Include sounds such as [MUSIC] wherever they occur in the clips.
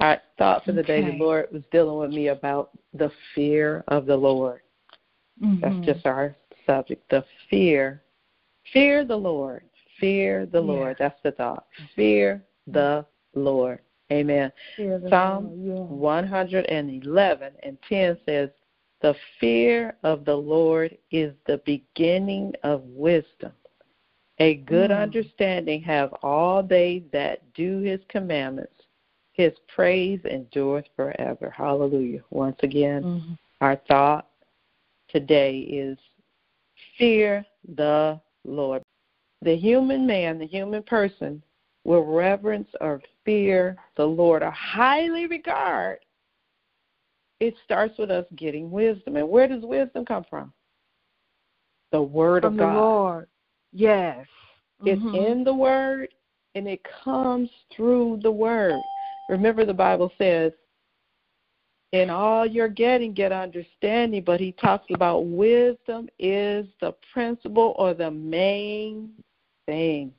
I thought for the okay. day the Lord was dealing with me about the fear of the Lord. Mm-hmm. That's just our subject. The fear. Fear the Lord. Fear the yeah. Lord. That's the thought. Fear the Lord. Amen. Psalm yeah. 111 and 10 says, The fear of the Lord is the beginning of wisdom. A good mm. understanding have all they that do his commandments. His praise endureth forever. Hallelujah. Once again, mm-hmm. our thought today is fear the Lord. The human man, the human person, will reverence or fear the Lord or highly regard. It starts with us getting wisdom. And where does wisdom come from? The Word from of God. The Lord. Yes. It's mm-hmm. in the Word and it comes through the Word. Remember, the Bible says, in all you're getting, get understanding, but he talks about wisdom is the principle or the main thing.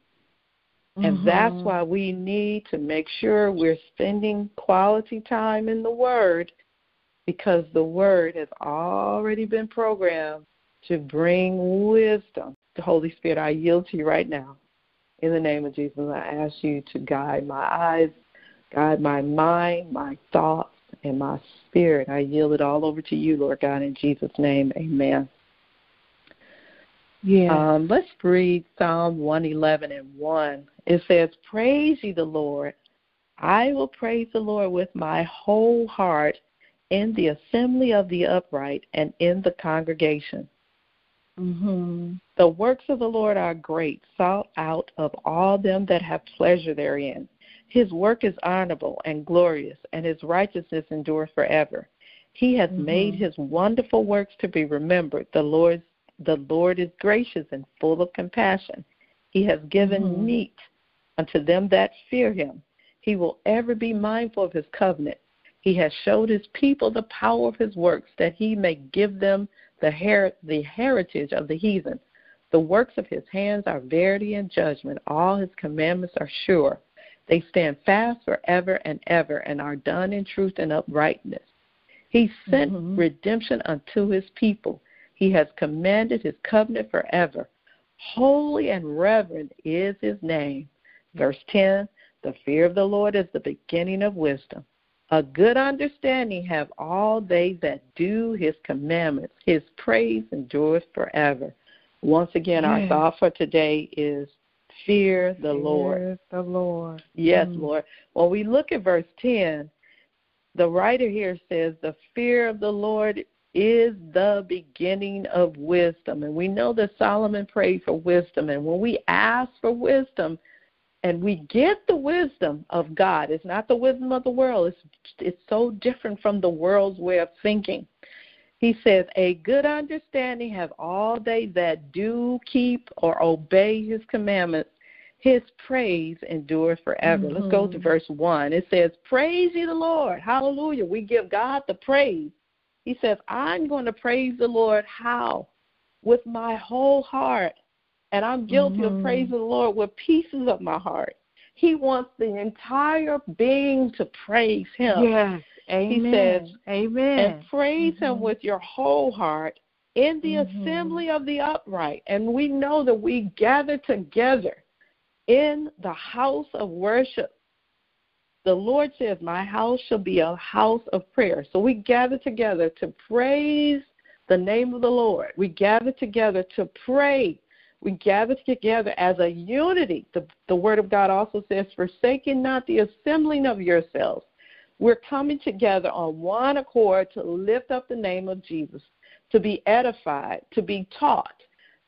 And mm-hmm. that's why we need to make sure we're spending quality time in the Word because the Word has already been programmed to bring wisdom. The Holy Spirit, I yield to you right now. In the name of Jesus, I ask you to guide my eyes, guide my mind, my thoughts, and my spirit. I yield it all over to you, Lord God, in Jesus' name. Amen. Yeah. Um, let's read Psalm 111 and 1. It says, Praise ye the Lord. I will praise the Lord with my whole heart in the assembly of the upright and in the congregation. Mm-hmm. The works of the Lord are great, sought out of all them that have pleasure therein. His work is honorable and glorious, and his righteousness endures forever. He has mm-hmm. made his wonderful works to be remembered. The Lord, the Lord is gracious and full of compassion. He has given mm-hmm. meat unto them that fear him. He will ever be mindful of his covenant. He has showed his people the power of his works, that he may give them the, her- the heritage of the heathen. The works of his hands are verity and judgment. All his commandments are sure. They stand fast forever and ever and are done in truth and uprightness. He sent mm-hmm. redemption unto his people. He has commanded his covenant forever. Holy and reverend is his name. Verse 10 The fear of the Lord is the beginning of wisdom. A good understanding have all they that do his commandments. His praise endureth forever. Once again, our thought for today is fear the fear Lord. The Lord. Yes, mm. Lord. When we look at verse 10, the writer here says, The fear of the Lord is the beginning of wisdom. And we know that Solomon prayed for wisdom. And when we ask for wisdom, and we get the wisdom of God. It's not the wisdom of the world. It's it's so different from the world's way of thinking. He says, "A good understanding have all they that do keep or obey His commandments. His praise endures forever." Mm-hmm. Let's go to mm-hmm. verse one. It says, "Praise ye the Lord, Hallelujah." We give God the praise. He says, "I'm going to praise the Lord how." With my whole heart and I'm guilty mm-hmm. of praising the Lord with pieces of my heart. He wants the entire being to praise Him. Yes. Amen. He says, Amen. And praise mm-hmm. Him with your whole heart in the mm-hmm. assembly of the upright. And we know that we gather together in the house of worship. The Lord says, My house shall be a house of prayer. So we gather together to praise the name of the Lord. We gather together to pray we gather together as a unity. The, the Word of God also says, forsaking not the assembling of yourselves. We're coming together on one accord to lift up the name of Jesus, to be edified, to be taught,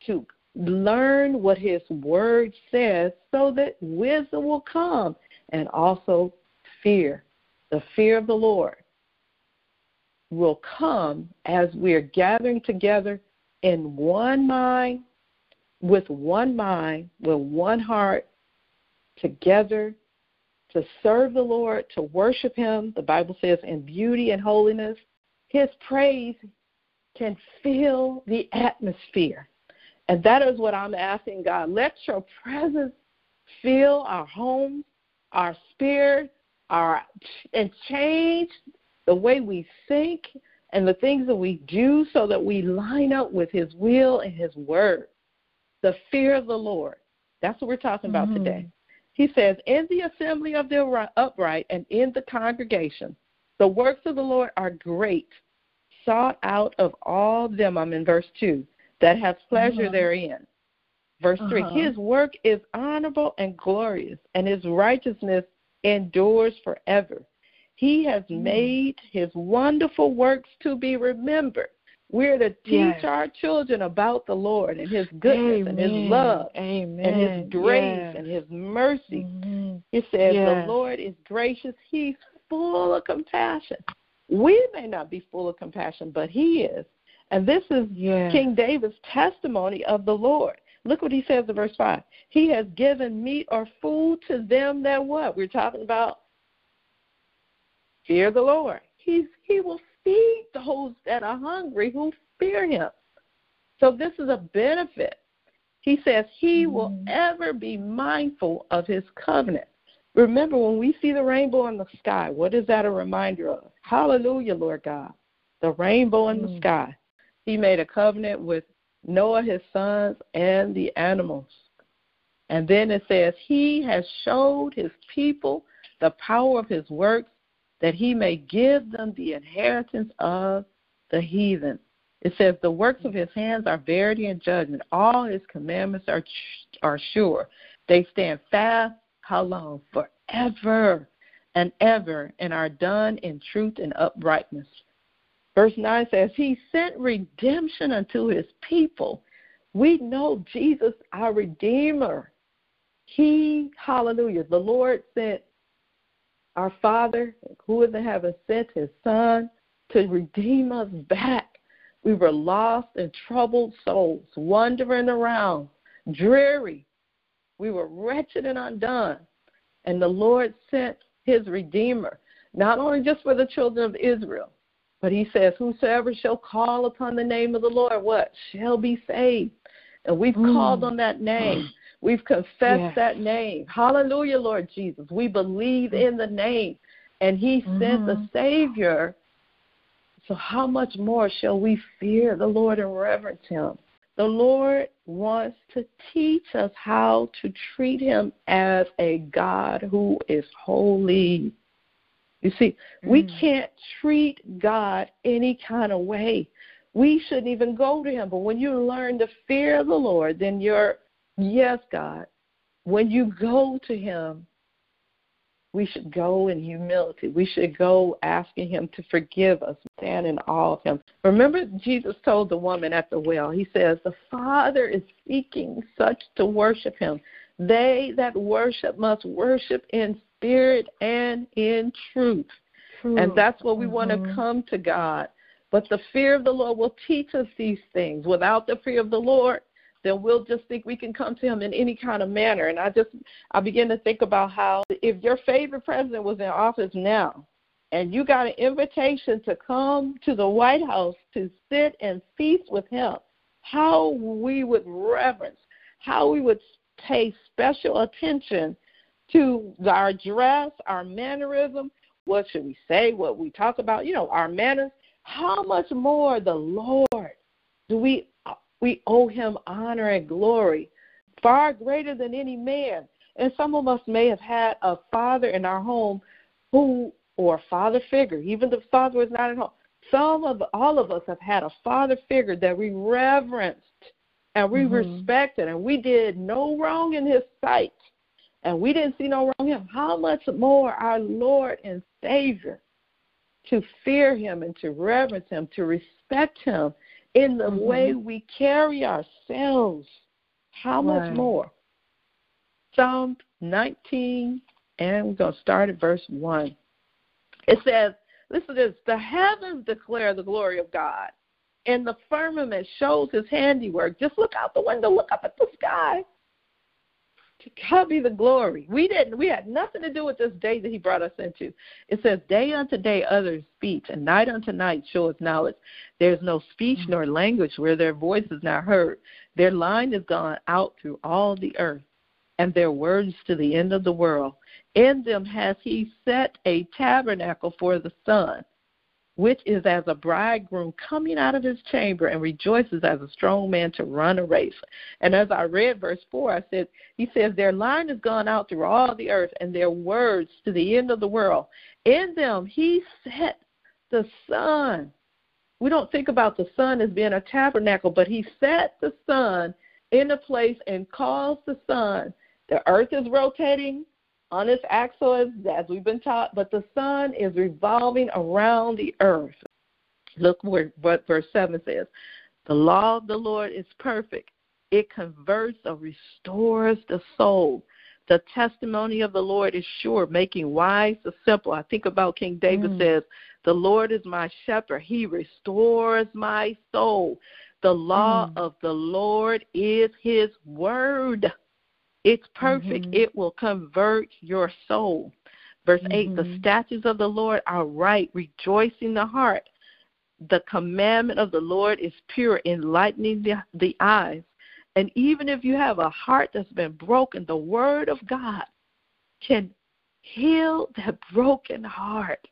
to learn what His Word says so that wisdom will come and also fear. The fear of the Lord will come as we are gathering together in one mind with one mind, with one heart, together to serve the Lord, to worship Him. The Bible says, in beauty and holiness. His praise can fill the atmosphere. And that is what I'm asking God. Let your presence fill our homes, our spirit, our and change the way we think and the things that we do so that we line up with his will and his word. The fear of the Lord. That's what we're talking about Mhm. today. He says, In the assembly of the upright and in the congregation, the works of the Lord are great, sought out of all them. I'm in verse 2 that have pleasure Mhm. therein. Verse 3 Uh-huh. His work is honorable and glorious, and his righteousness endures forever. He has Mm. made his wonderful works to be remembered. We're to teach Yes. our children about the Lord and his goodness and his love Amen. and his grace Yes. and his mercy. Mhm. It says Yes. the Lord is gracious. He's full of compassion. We may not be full of compassion, but he is. And this is. King David's testimony of the Lord. Look what he says in verse 5. He has given meat or food to them that what? We're talking about fear the Lord. He's, he will feed those that are hungry who fear him. So this is a benefit. He says he will Mhm. ever be mindful of his covenant. Remember, when we see the rainbow in the sky, what is that a reminder of? Hallelujah, Lord God. The rainbow in the Mm. sky. He made a covenant with Noah, his sons, and the animals. And then it says, He has showed his people the power of his works, that he may give them the inheritance of the heathen. It says, The works of his hands are verity and judgment. All his commandments are, are sure. They stand fast. How long? Forever and ever, and are done in truth and uprightness. Verse 9 says, He sent redemption unto His people. We know Jesus, our Redeemer. He, hallelujah, the Lord sent our Father, who is in heaven, sent His Son to redeem us back. We were lost and troubled souls, wandering around, dreary. We were wretched and undone. And the Lord sent His Redeemer, not only just for the children of Israel, but he says, Whosoever shall call upon the name of the Lord, what? Shall be saved. And we've Mm. called on that name. We've confessed Yes. that name. Hallelujah, Lord Jesus. We believe in the name. And he sent the Mhm. Savior. So how much more shall we fear the Lord and reverence him? The Lord wants to teach us how to treat him as a God who is holy. You see, we Mm. can't treat God any kind of way. We shouldn't even go to Him. But when you learn to fear the Lord, then you're, yes, God. When you go to Him, we should go in humility. We should go asking Him to forgive us, stand in awe of Him. Remember, Jesus told the woman at the well, He says, The Father is seeking such to worship Him. They that worship must worship in spirit and in truth. True. And that's what we want to Mhm. come to God. But the fear of the Lord will teach us these things. Without the fear of the Lord, then we'll just think we can come to him in any kind of manner. And I just I begin to think about how if your favorite president was in office now and you got an invitation to come to the White House to sit and feast with him, how we would reverence, how we would pay special attention to our dress, our mannerism, what should we say, what we talk about, you know, our manners. How much more the Lord do we we owe him honor and glory, far greater than any man. And some of us may have had a father in our home who or a father figure, even the father was not at home. Some of all of us have had a father figure that we reverenced and we Mhm. respected and we did no wrong in his sight and we didn't see no wrong in him, how much more our Lord and Savior to fear him and to reverence him, to respect him in the Mhm. way we carry ourselves. How much more? Psalm 19, and we're going to start at verse 1. It says, Listen to this the heavens declare the glory of God, and the firmament shows his handiwork. Just look out the window, look up at the sky. To God be the glory. We didn't. We had nothing to do with this day that He brought us into. It says, "Day unto day others speech, and night unto night showeth knowledge. There is no speech mm. nor language where their voice is not heard. Their line is gone out through all the earth, and their words to the end of the world. In them has he set a tabernacle for the sun, which is as a bridegroom coming out of his chamber and rejoices as a strong man to run a race. And as I read verse 4, I said, He says, Their line has gone out through all the earth, and their words to the end of the world. In them he set the sun. We don't think about the sun as being a tabernacle, but he set the sun in a place and caused the sun. The earth is rotating on its axis, as we've been taught, but the sun is revolving around the earth. Look what verse 7 says. The law of the Lord is perfect. It converts or restores the soul. The testimony of the Lord is sure, making wise the simple. I think about King David mm. says, The Lord is my shepherd. He restores my soul. The law mm. of the Lord is his word. It's perfect. Mm-hmm. It will convert your soul. Verse mm-hmm. 8 The mm-hmm. statutes of the Lord are right, rejoicing the heart. The commandment of the Lord is pure, enlightening the, the eyes. And even if you have a heart that's been broken, the word of God can heal that broken heart.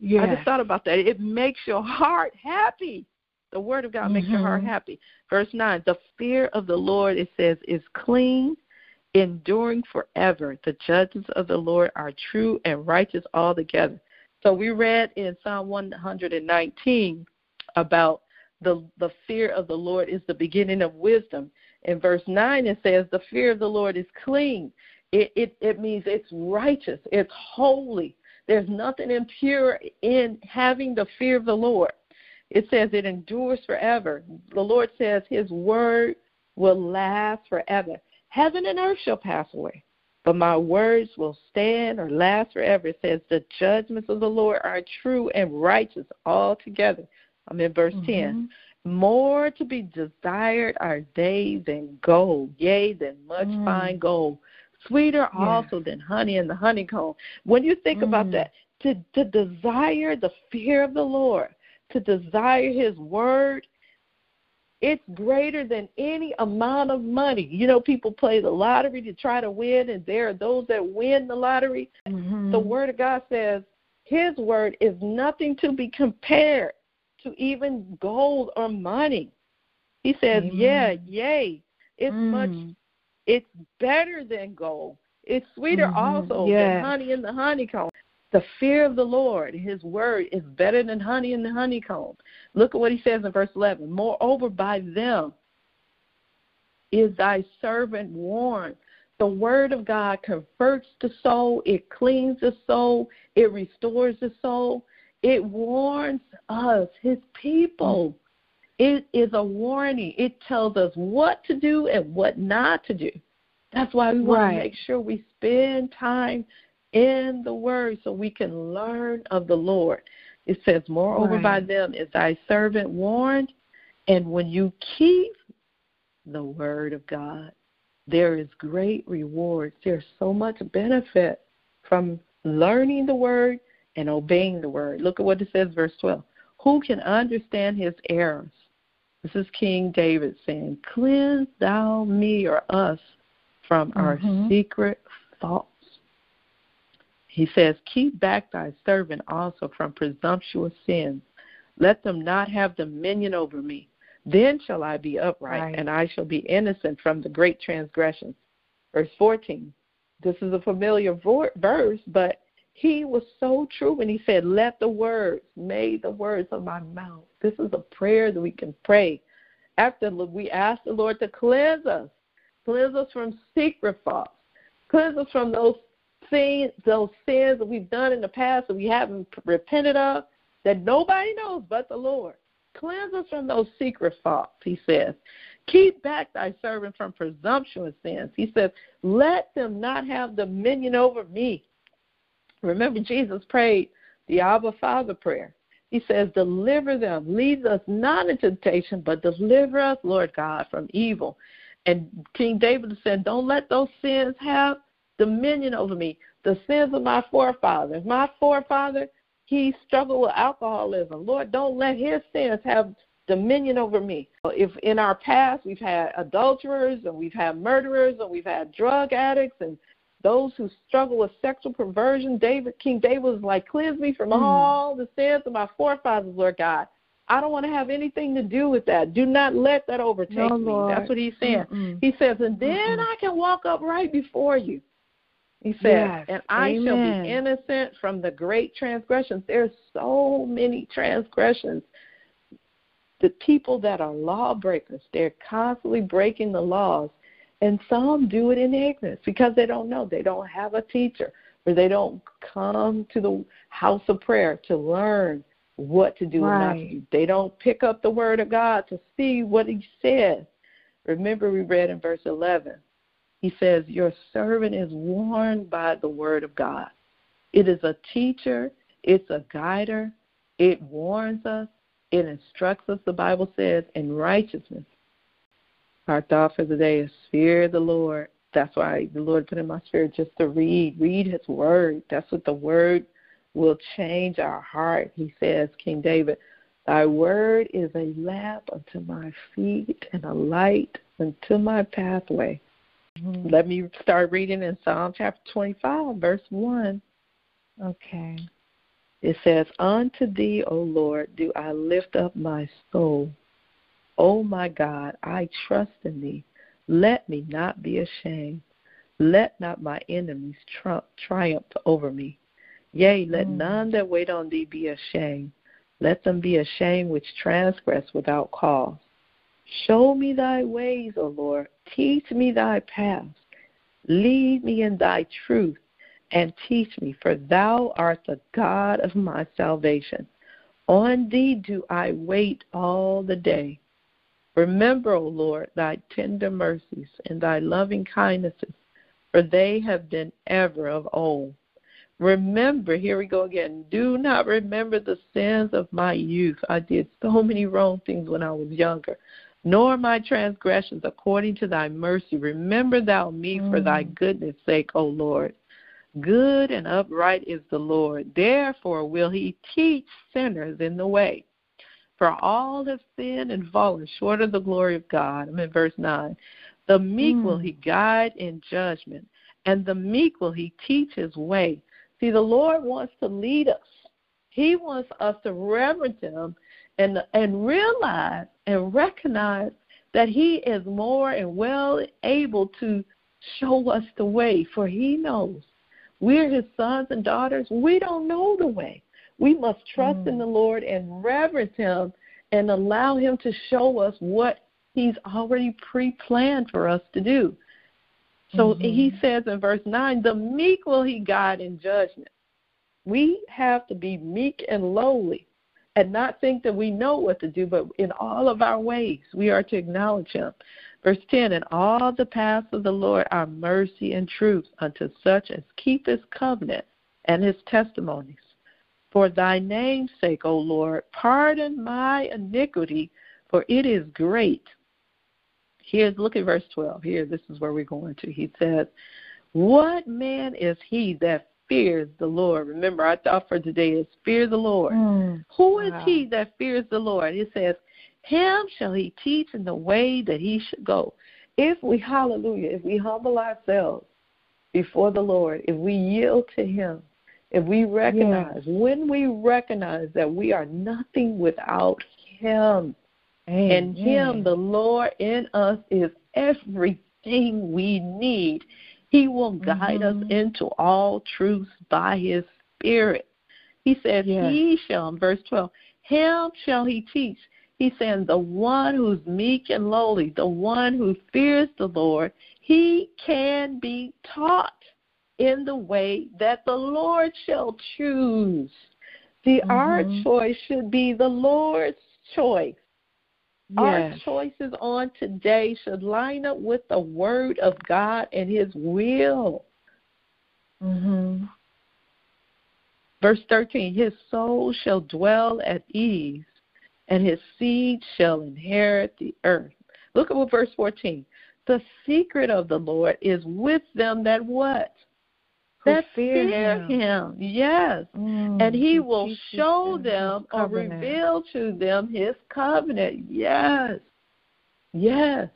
Yeah. I just thought about that. It makes your heart happy. The word of God mm-hmm. makes your heart mm-hmm. happy. Verse 9 The fear of the Lord, it says, is clean enduring forever. The judgments of the Lord are true and righteous altogether. So we read in Psalm 119 about the the fear of the Lord is the beginning of wisdom. In verse 9 it says the fear of the Lord is clean. It it, it means it's righteous, it's holy. There's nothing impure in having the fear of the Lord. It says it endures forever. The Lord says his word will last forever. Heaven and earth shall pass away, but my words will stand or last forever. It says, The judgments of the Lord are true and righteous altogether. I'm in verse mm-hmm. 10. More to be desired are they than gold, yea, than much mm. fine gold, sweeter yeah. also than honey in the honeycomb. When you think mm. about that, to, to desire the fear of the Lord, to desire His word, it's greater than any amount of money. You know, people play the lottery to try to win, and there are those that win the lottery. Mm-hmm. The Word of God says His Word is nothing to be compared to even gold or money. He says, Amen. "Yeah, yay, it's mm. much, it's better than gold. It's sweeter mm-hmm. also yes. than honey in the honeycomb." The fear of the Lord, His word, is better than honey in the honeycomb. Look at what He says in verse 11. Moreover, by them is thy servant warned. The word of God converts the soul, it cleans the soul, it restores the soul, it warns us, His people. It is a warning. It tells us what to do and what not to do. That's why we want right. to make sure we spend time in the word so we can learn of the Lord. It says, Moreover, right. by them is thy servant warned, and when you keep the word of God, there is great reward. There's so much benefit from learning the word and obeying the word. Look at what it says, verse 12. Who can understand his errors? This is King David saying, Cleanse thou me or us from mm-hmm. our secret faults he says, Keep back thy servant also from presumptuous sins. Let them not have dominion over me. Then shall I be upright, right. and I shall be innocent from the great transgressions. Verse 14. This is a familiar verse, but he was so true when he said, Let the words, may the words of my mouth. This is a prayer that we can pray after we ask the Lord to cleanse us, cleanse us from secret faults, cleanse us from those sins, those sins that we've done in the past that we haven't repented of, that nobody knows but the Lord. Cleanse us from those secret faults, he says. Keep back thy servant from presumptuous sins. He says, Let them not have dominion over me. Remember, Jesus prayed the Abba Father prayer. He says, Deliver them, lead us not into temptation, but deliver us, Lord God, from evil. And King David said, Don't let those sins have dominion over me. The sins of my forefathers. My forefather, he struggled with alcoholism. Lord, don't let his sins have dominion over me. If in our past we've had adulterers and we've had murderers and we've had drug addicts and those who struggle with sexual perversion. David, King David was like, cleanse me from mm. all the sins of my forefathers, Lord God. I don't want to have anything to do with that. Do not let that overtake no, me. Lord. That's what he's saying. Mm-mm. He says, and then Mm-mm. I can walk up right before you. He said, yes. and I Amen. shall be innocent from the great transgressions. There's so many transgressions. The people that are lawbreakers, they're constantly breaking the laws. And some do it in ignorance because they don't know. They don't have a teacher or they don't come to the house of prayer to learn what to do right. and not to do. They don't pick up the word of God to see what he says. Remember, we read in verse 11 he says, Your servant is warned by the word of God. It is a teacher, it's a guider, it warns us, it instructs us, the Bible says, in righteousness. Our thought for the day is fear the Lord. That's why the Lord put in my spirit just to read, read his word. That's what the word will change our heart. He says, King David, Thy word is a lamp unto my feet and a light unto my pathway. Mm-hmm. Let me start reading in Psalm chapter 25, verse 1. Okay. It says, Unto thee, O Lord, do I lift up my soul. O my God, I trust in thee. Let me not be ashamed. Let not my enemies triumph over me. Yea, let mm. none that wait on thee be ashamed. Let them be ashamed which transgress without cause. Show me thy ways, O Lord. Teach me thy paths. Lead me in thy truth and teach me, for thou art the God of my salvation. On thee do I wait all the day. Remember, O Lord, thy tender mercies and thy loving kindnesses, for they have been ever of old. Remember, here we go again. Do not remember the sins of my youth. I did so many wrong things when I was younger nor my transgressions according to thy mercy. Remember thou me mm. for thy mm. goodness' sake, O Lord. Good and upright is the Lord. Therefore will he teach sinners in the way. For all have sinned and fallen short of the glory of God. I'm in verse 9. The meek mm. will he guide in judgment, and the meek will he teach his way. See, the Lord wants to lead us. He wants us to reverence him and and realize and recognize that he is more and well able to show us the way for he knows. We're his sons and daughters. We don't know the way. We must trust mm. in the lord and reverence him and allow him to show us what he's already pre-planned for us to do. So mm-hmm. he says in verse 9 the meek will he guide in judgment. We have to be meek and lowly and not think that we know what to do, but in all of our ways we are to acknowledge him. Verse 10 And all the paths of the Lord are mercy and truth unto such as keep his covenant and his testimonies. For thy name's sake, O Lord, pardon my iniquity, for it is great. Here's look at verse 12. Here, this is where we're going to. He says, What man is he that fears the Lord. Remember, our thought for today is fear the Lord. Mm, Who is wow. he that fears the Lord? It says, Him shall he teach in the way that he should go. If we, hallelujah, if we humble ourselves before the Lord, if we yield to him, if we recognize, yes. when we recognize that we are nothing without him, Amen. and him, the Lord in us, is everything we need. He will guide mm-hmm. us into all truth by his spirit. He says, yes. He shall, in verse 12, him shall he teach. He's saying, The one who's meek and lowly, the one who fears the Lord, he can be taught in the way that the Lord shall choose. The mm-hmm. our choice should be the Lord's choice. Yes. Our choices on today should line up with the Word of God and His will. Mm-hmm. Verse 13 His soul shall dwell at ease, and his seed shall inherit the earth. Look at what verse 14. The secret of the Lord is with them that what? That fear, fear him. him. Yes. Mm, and he will show them, or reveal to them his covenant. Yes. Yes.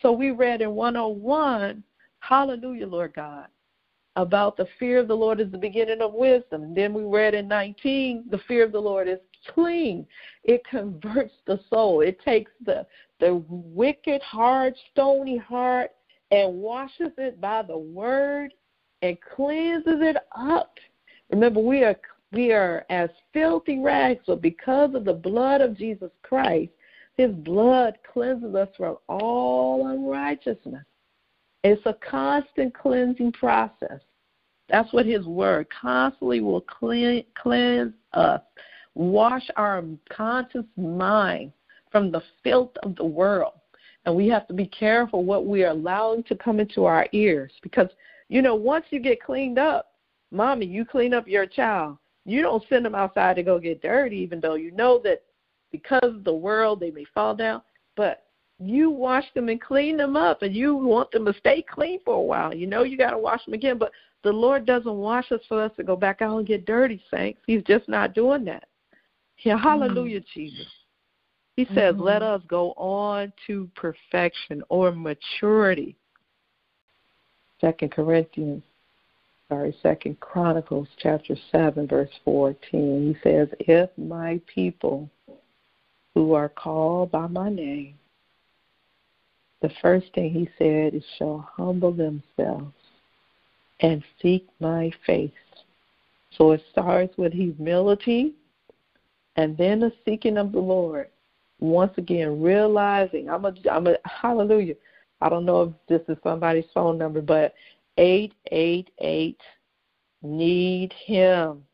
So we read in 101, Hallelujah, Lord God. about the fear of the Lord is the beginning of wisdom. Then we read in 19, the fear of the Lord is clean. It converts the soul. It takes the the wicked, hard, stony heart and washes it by the word and cleanses it up. Remember, we are we are as filthy rags, but because of the blood of Jesus Christ, his blood cleanses us from all unrighteousness. It's a constant cleansing process. That's what his word constantly will clean, cleanse us, wash our conscious mind from the filth of the world. And we have to be careful what we are allowing to come into our ears because, you know, once you get cleaned up, mommy, you clean up your child. You don't send them outside to go get dirty, even though you know that because of the world they may fall down. But you wash them and clean them up, and you want them to stay clean for a while. You know you got to wash them again, but the Lord doesn't wash us for us to go back out and get dirty, saints. He's just not doing that. Yeah, hallelujah, mm-hmm. Jesus. He says, mm-hmm. let us go on to perfection or maturity. Second Corinthians, sorry, Second Chronicles chapter seven, verse fourteen. He says, If my people who are called by my name, the first thing he said is shall humble themselves and seek my face. So it starts with humility and then the seeking of the Lord once again realizing I'm a I'm a hallelujah. I don't know if this is somebody's phone number, but eight eight eight need him.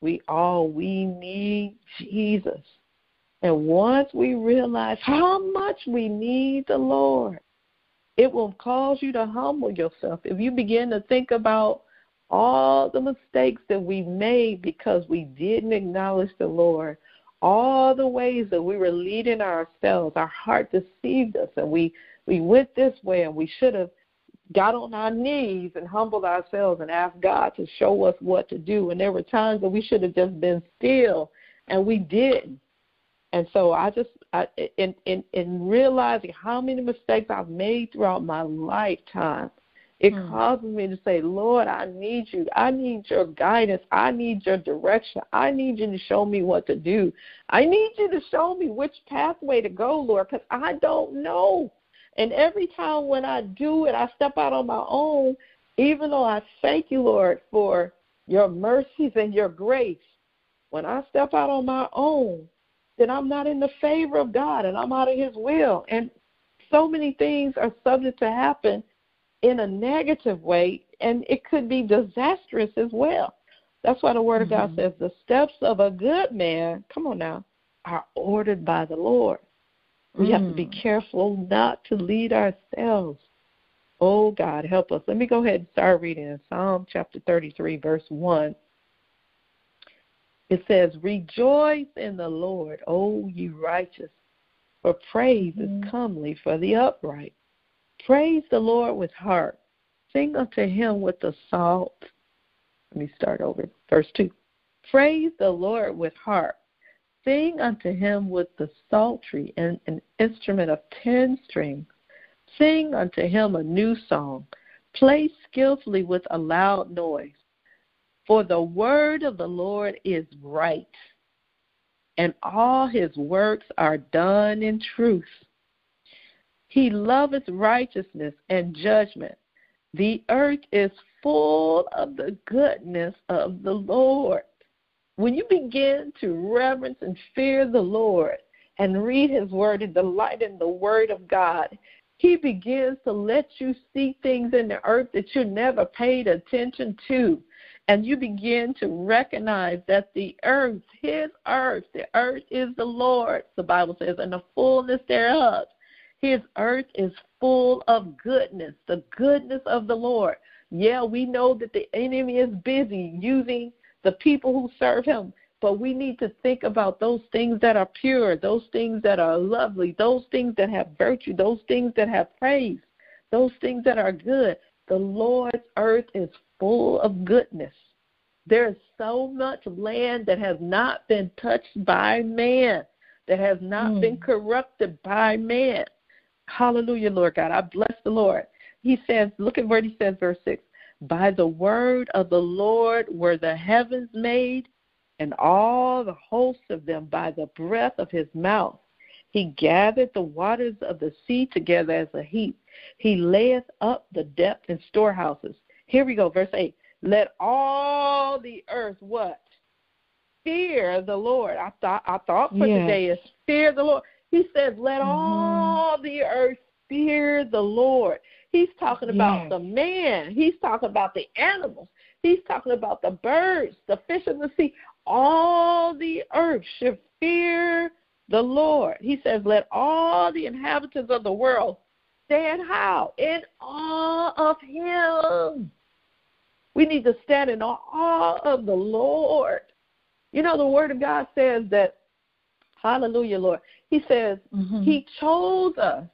We all we need Jesus. And once we realize how much we need the Lord, it will cause you to humble yourself. If you begin to think about all the mistakes that we made because we didn't acknowledge the Lord, all the ways that we were leading ourselves. Our heart deceived us, and we we went this way, and we should have got on our knees and humbled ourselves and asked God to show us what to do. And there were times that we should have just been still, and we didn't. And so I just, I, in in in realizing how many mistakes I've made throughout my lifetime, it mm. causes me to say, Lord, I need you. I need your guidance. I need your direction. I need you to show me what to do. I need you to show me which pathway to go, Lord, because I don't know. And every time when I do it, I step out on my own, even though I thank you, Lord, for your mercies and your grace. When I step out on my own, then I'm not in the favor of God and I'm out of His will. And so many things are subject to happen in a negative way, and it could be disastrous as well. That's why the Word mm-hmm. of God mm-hmm. says the steps of a good man, come on now, are ordered by the Lord. We mm. have to be mm. careful not to lead ourselves. Oh, God, help us. Let me go ahead and start reading in Psalm chapter 33, verse 1. It says, Rejoice in the Lord, O ye righteous, for praise mm. is comely for the upright. Praise the Lord with harp. Sing unto him with the psalm. Let me start over. Verse 2. Praise the Lord with harp. Sing unto him with the psaltery and an instrument of ten strings. Sing unto him a new song. Play skillfully with a loud noise. For the word of the Lord is right, and all his works are done in truth. He loveth righteousness and judgment. The earth is full of the goodness of the Lord. When you begin to reverence and fear the Lord and read his word and delight in the word of God, he begins to let you see things in the earth that you never paid attention to. And you begin to recognize that the earth, his earth, the earth is the Lord's, the Bible says, and the fullness thereof. His earth is full of goodness, the goodness of the Lord. Yeah, we know that the enemy is busy using the people who serve him, but we need to think about those things that are pure, those things that are lovely, those things that have virtue, those things that have praise, those things that are good. The Lord's earth is full of goodness. There is so much land that has not been touched by man, that has not mm. been corrupted by man. Hallelujah, Lord God. I bless the Lord. He says, look at where he says, verse 6 By the word of the Lord were the heavens made, and all the hosts of them by the breath of his mouth. He gathered the waters of the sea together as a heap. He layeth up the depth in storehouses. Here we go, verse 8. Let all the earth what? Fear the Lord. I thought I thought for Yes. today is fear the Lord. He says, Let Mhm. all the earth fear the Lord. He's talking about Yes. the man. He's talking about the animals. He's talking about the birds, the fish of the sea. All the earth should fear the Lord. He says, Let all the inhabitants of the world stand how? In awe of him. We need to stand in awe of the Lord. You know, the Word of God says that, hallelujah, Lord. He says, Mhm. He chose us,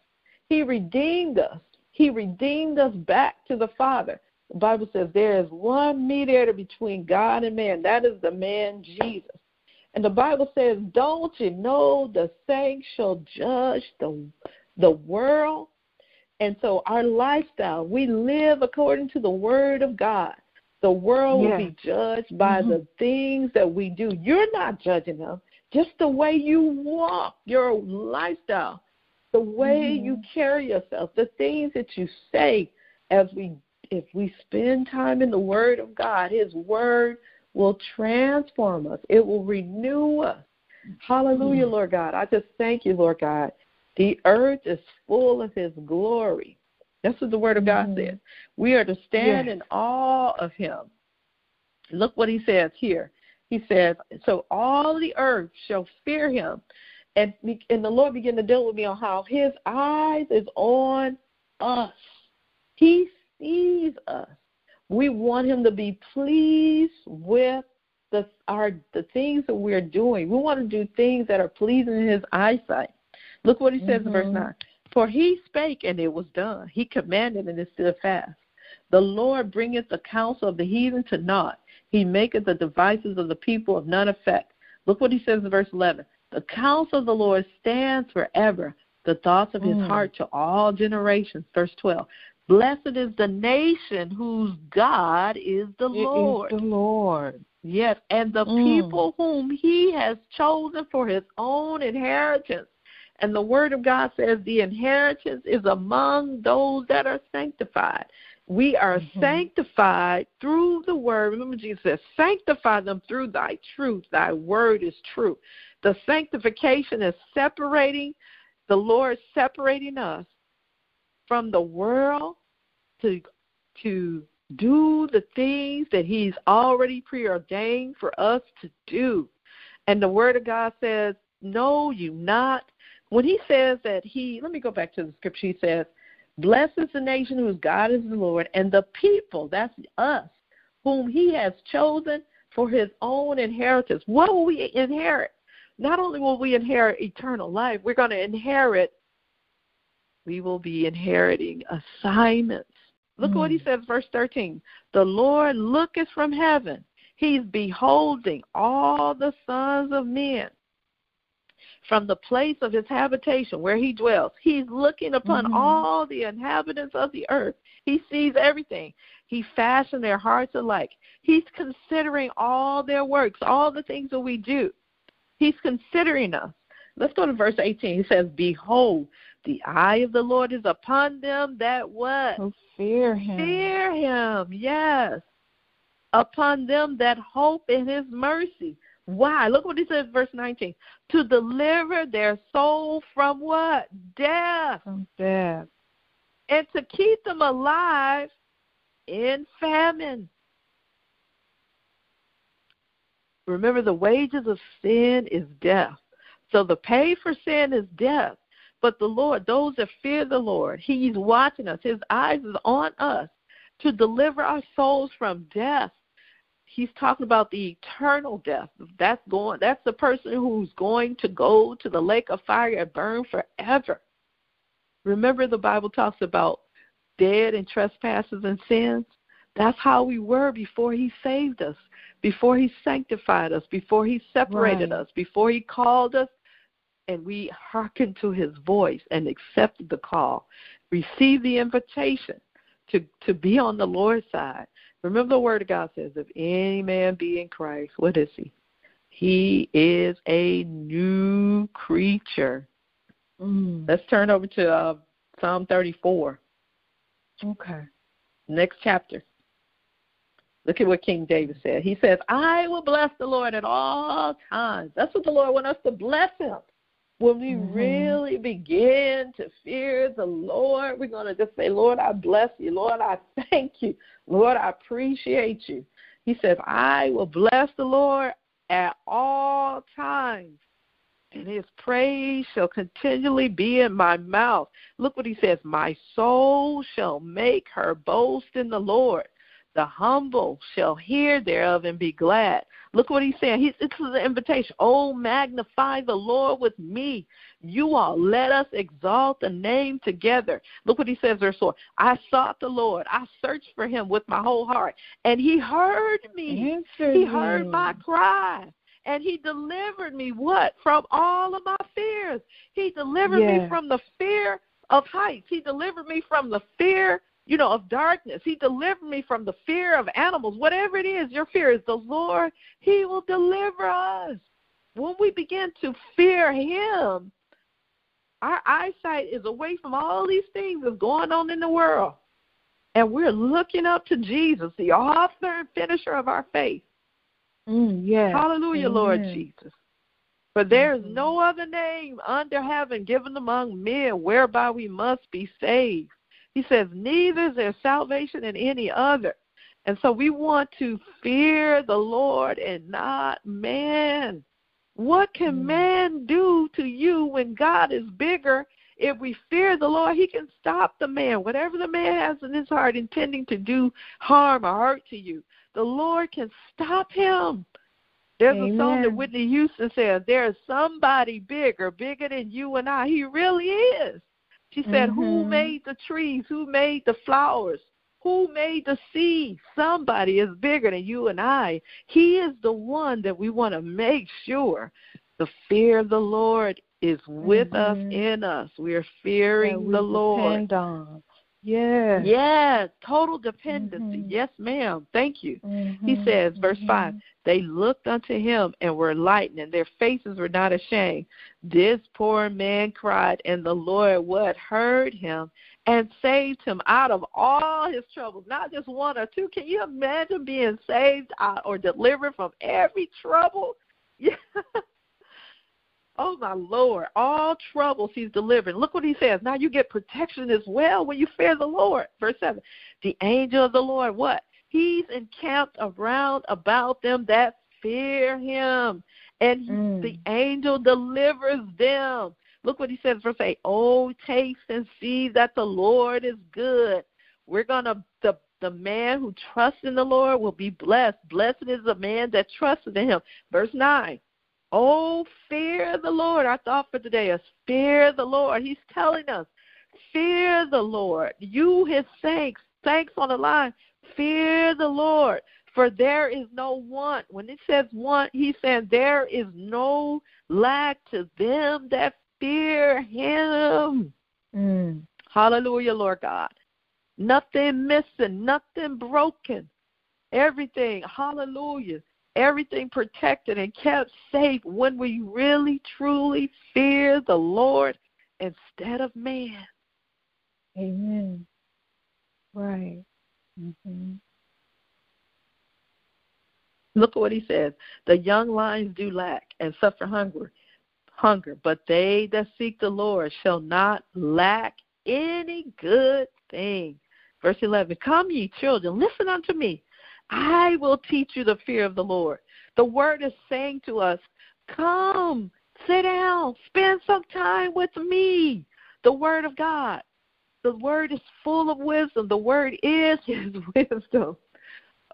He redeemed us, He redeemed us back to the Father. The Bible says there is one mediator between God and man. That is the man Jesus. And the Bible says, Don't you know the saints shall judge the the world? And so our lifestyle, we live according to the word of God. The world will be judged by Mhm. the things that we do. You're not judging them. Just the way you walk, your lifestyle, the way Mhm. you carry yourself, the things that you say as we if we spend time in the word of God, his word will transform us. It will renew us. Hallelujah, Mm. Lord God. I just thank you, Lord God. The earth is full of his glory. That's what the word of God Mhm. says. We are to stand Yes. in awe of him. Look what he says here. He says, So all the earth shall fear him. And, and the Lord began to deal with me on how his eyes is on us. He sees us. We want him to be pleased with the our the things that we're doing. We want to do things that are pleasing in his eyesight. Look what he says in verse Mhm. nine. For he spake and it was done. He commanded and it stood fast. The Lord bringeth the counsel of the heathen to naught. He maketh the devices of the people of none effect. Look what he says in verse 11. The counsel of the Lord stands forever, the thoughts of his Mm. heart to all generations. Verse 12. Blessed is the nation whose God is the It is Lord. the Lord. Yes, and the Mm. people whom he has chosen for his own inheritance. And the word of God says the inheritance is among those that are sanctified. We are Mhm. sanctified through the word. Remember, Jesus says, Sanctify them through thy truth. Thy word is true. The sanctification is separating, the Lord separating us from the world to to do the things that he's already preordained for us to do. And the word of God says, "Know you not." When he says that he, let me go back to the scripture. He says, "Blessed is the nation whose God is the Lord, and the people, that's us, whom he has chosen for his own inheritance." What will we inherit? Not only will we inherit eternal life, we're going to inherit we will be inheriting assignments. Look what he Mm. says, verse 13. The Lord looketh from heaven. He's beholding all the sons of men from the place of his habitation where he dwells. He's looking upon Mhm. all the inhabitants of the earth. He sees everything. He fashioned their hearts alike. He's considering all their works, all the things that we do. He's considering us. Let's go to verse 18. He says, Behold, the eye of the Lord is upon them that what? Who fear him. Fear him, yes. Upon them that hope in his mercy. Why? Look what he says, verse 19. To deliver their soul from what? Death. From death. And to keep them alive in famine. Remember, the wages of sin is death. So the pay for sin is death. But the Lord, those that fear the Lord, He's watching us. His eyes is on us to deliver our souls from death. He's talking about the eternal death. That's going that's the person who's going to go to the lake of fire and burn forever. Remember the Bible talks about dead in trespasses and sins? That's how we were before he saved us, before he sanctified us, before he separated Right. us, before he called us and we hearkened to his voice and accepted the call, received the invitation to, to be on the Lord's side. Remember the word of God says, if any man be in Christ, what is he? He is a new creature. Mm. Let's turn over to uh, Psalm 34. Okay. Next chapter. Look at what King David said. He says, I will bless the Lord at all times. That's what the Lord wants us to bless him. When we Mhm. really begin to fear the Lord, we're going to just say, Lord, I bless you. Lord, I [LAUGHS] thank you. Lord, I appreciate you. He says, I will bless the Lord at all times, and his praise shall continually be in my mouth. Look what he says My soul shall make her boast in the Lord. The humble shall hear thereof and be glad. Look what he's saying. He's, this is an invitation. Oh, magnify the Lord with me. You all, let us exalt the name together. Look what he says, verse 4. I sought the Lord. I searched for him with my whole heart, and he heard me. Answer He heard my cry. And he delivered me what? From all of my fears. He delivered me from the fear of heights. He delivered me from the fear, you know, of darkness. He delivered me from the fear of animals. Whatever it is, your fear is the Lord. He will deliver us. When we begin to fear him, our eyesight is away from all these things that's going on in the world. And we're looking up to Jesus, the author and finisher of our faith. Mm, yes. Hallelujah, Lord Jesus. For there is Mhm. no other name under heaven given among men whereby we must be saved. He says, Neither is there salvation in any other. And so we want to fear the Lord and not man. What can Mm. man do to you when God is bigger? If we fear the Lord, he can stop the man. Whatever the man has in his heart intending to do harm or hurt to you, the Lord can stop him. There's a song that Whitney Houston says, There is somebody bigger, bigger than you and I. He really is. She said, Who Mhm. made the trees? Who made the flowers? Who made the sea? Somebody is bigger than you and I. He is the one that we want to make sure the fear of the Lord is with us, Mhm. in us. We are fearing we the Lord. depend on. Yes. Yes, total dependency. Mhm. Yes, ma'am. Thank you. Mhm. He says, verse 5, Mhm. they looked unto him and were lightened, and their faces were not ashamed. This poor man cried, and the Lord what heard him and saved him out of all his troubles, not just one or two. Can you imagine being saved or delivered from every trouble? [LAUGHS] Yeah. Oh my Lord, all troubles he's delivered. Look what he says. Now you get protection as well when you fear the Lord. Verse 7. The angel of the Lord, what? He's encamped around about them that fear him. And he- Mm. the angel delivers them. Look what he says, verse 8. Oh, taste and see that the Lord is good. We're gonna the the man who trusts in the Lord will be blessed. Blessed is the man that trusts in him. Verse 9. Oh, fear the Lord. Our thought for today is fear the Lord. He's telling us, fear the Lord. You, his saints, saints on the line, fear the Lord. For there is no want. When it says want, he's saying there is no lack to them that fear him. Mm. Hallelujah, Lord God. Nothing missing, nothing broken. Everything, hallelujah. Everything protected and kept safe when we really, truly fear the Lord instead of man. Amen. Right. hmm Look at what he says. The young lions do lack and suffer hunger, hunger, but they that seek the Lord shall not lack any good thing. Verse 11 Come, ye children, listen unto me. I will teach you the fear of the Lord. The word is saying to us, Come, sit down, spend some time with me. The word of God. The word is full of wisdom. The word is [LAUGHS] his wisdom.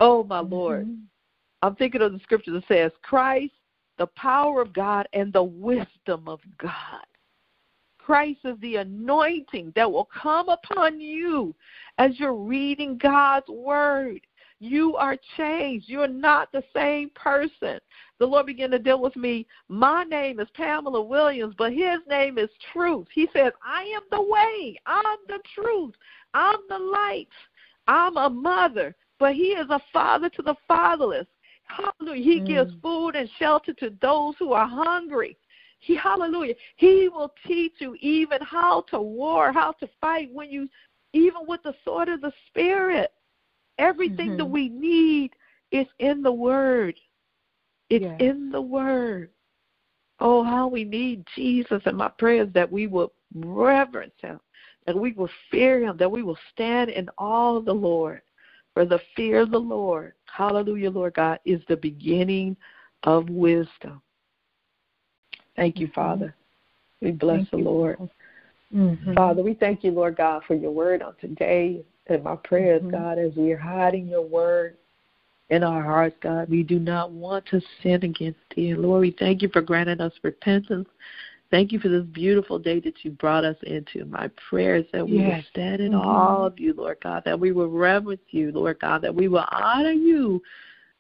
Oh, my Lord. Mhm. I'm thinking of the scripture that says, Christ, the power of God and the wisdom of God. Christ is the anointing that will come upon you as you're reading God's word. You are changed. You're not the same person. The Lord began to deal with me. My name is Pamela Williams, but his name is Truth. He says, I am the way. I'm the truth. I'm the light. I'm a mother. but he is a father to the fatherless. Hallelujah. He mm. gives food and shelter to those who are hungry. He, hallelujah. He will teach you even how to war, how to fight when you, even with the sword of the Spirit. Everything mm-hmm. that we need is in the Word. It's yes. in the Word. Oh, how we need Jesus. And my prayer is that we will reverence Him, that we will fear Him, that we will stand in awe of the Lord. For the fear of the Lord, hallelujah, Lord God, is the beginning of wisdom. Thank you, Father. We bless thank the you. Lord. Mm-hmm. Father, we thank you, Lord God, for your word on today. And my prayers, mm-hmm. God, as we are hiding your word in our hearts, God, we do not want to sin against thee. Lord, we thank you for granting us repentance. Thank you for this beautiful day that you brought us into. My prayer is that we yes. will stand in mm-hmm. awe of you, Lord God, that we will reverence you, Lord God, that we will honor you.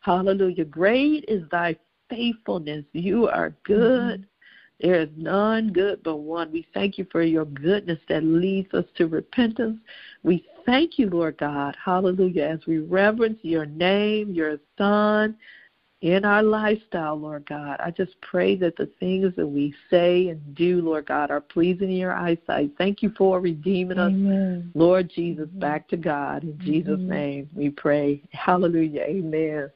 Hallelujah. Great is thy faithfulness. You are good. Mm-hmm. There is none good but one. We thank you for your goodness that leads us to repentance. We thank you, Lord God, hallelujah, as we reverence your name, your Son, in our lifestyle, Lord God. I just pray that the things that we say and do, Lord God, are pleasing in your eyesight. Thank you for redeeming Amen. us, Lord Jesus, back to God. In Jesus' name we pray. Hallelujah. Amen.